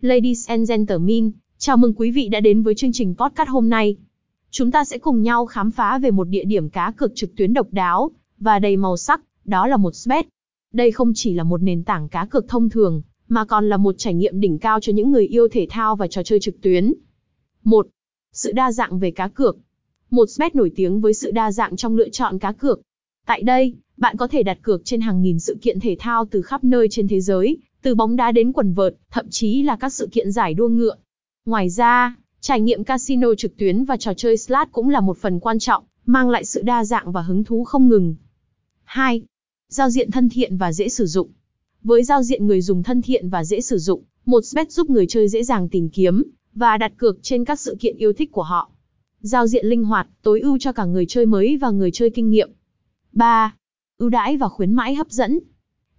Ladies and gentlemen, chào mừng quý vị đã đến với chương trình podcast hôm nay. Chúng ta sẽ cùng nhau khám phá về một địa điểm cá cược trực tuyến độc đáo và đầy màu sắc, đó là một Sbet. Đây không chỉ là một nền tảng cá cược thông thường, mà còn là một trải nghiệm đỉnh cao cho những người yêu thể thao và trò chơi trực tuyến. 1. Sự đa dạng về cá cược. Một Sbet nổi tiếng với sự đa dạng trong lựa chọn cá cược. Tại đây, bạn có thể đặt cược trên hàng nghìn sự kiện thể thao từ khắp nơi trên thế giới, từ bóng đá đến quần vợt, thậm chí là các sự kiện giải đua ngựa. Ngoài ra, trải nghiệm casino trực tuyến và trò chơi slot cũng là một phần quan trọng, mang lại sự đa dạng và hứng thú không ngừng. 2. Giao diện thân thiện và dễ sử dụng. Với giao diện người dùng thân thiện và dễ sử dụng, một bet giúp người chơi dễ dàng tìm kiếm và đặt cược trên các sự kiện yêu thích của họ. Giao diện linh hoạt, tối ưu cho cả người chơi mới và người chơi kinh nghiệm. 3. Ưu đãi và khuyến mãi hấp dẫn.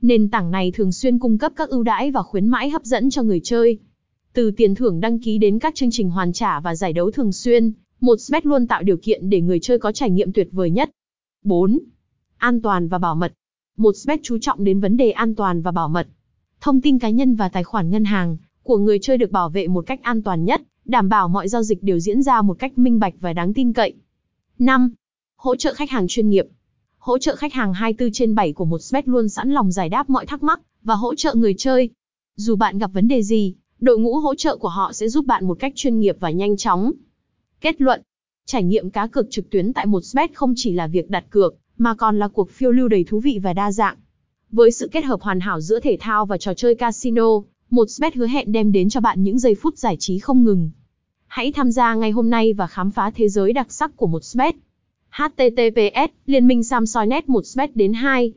Nền tảng này thường xuyên cung cấp các ưu đãi và khuyến mãi hấp dẫn cho người chơi. Từ tiền thưởng đăng ký đến các chương trình hoàn trả và giải đấu thường xuyên, một bet luôn tạo điều kiện để người chơi có trải nghiệm tuyệt vời nhất. 4. An toàn và bảo mật. Một bet chú trọng đến vấn đề an toàn và bảo mật. Thông tin cá nhân và tài khoản ngân hàng của người chơi được bảo vệ một cách an toàn nhất, đảm bảo mọi giao dịch đều diễn ra một cách minh bạch và đáng tin cậy. 5. Hỗ trợ khách hàng chuyên nghiệp. Hỗ trợ khách hàng 24 trên 7 của một Sbet luôn sẵn lòng giải đáp mọi thắc mắc và hỗ trợ người chơi. Dù bạn gặp vấn đề gì, đội ngũ hỗ trợ của họ sẽ giúp bạn một cách chuyên nghiệp và nhanh chóng. Kết luận, trải nghiệm cá cược trực tuyến tại một Sbet không chỉ là việc đặt cược, mà còn là cuộc phiêu lưu đầy thú vị và đa dạng. Với sự kết hợp hoàn hảo giữa thể thao và trò chơi casino, một Sbet hứa hẹn đem đến cho bạn những giây phút giải trí không ngừng. Hãy tham gia ngay hôm nay và khám phá thế giới đặc sắc của một Sbet https liên minh samsoi net 1 bet đến 2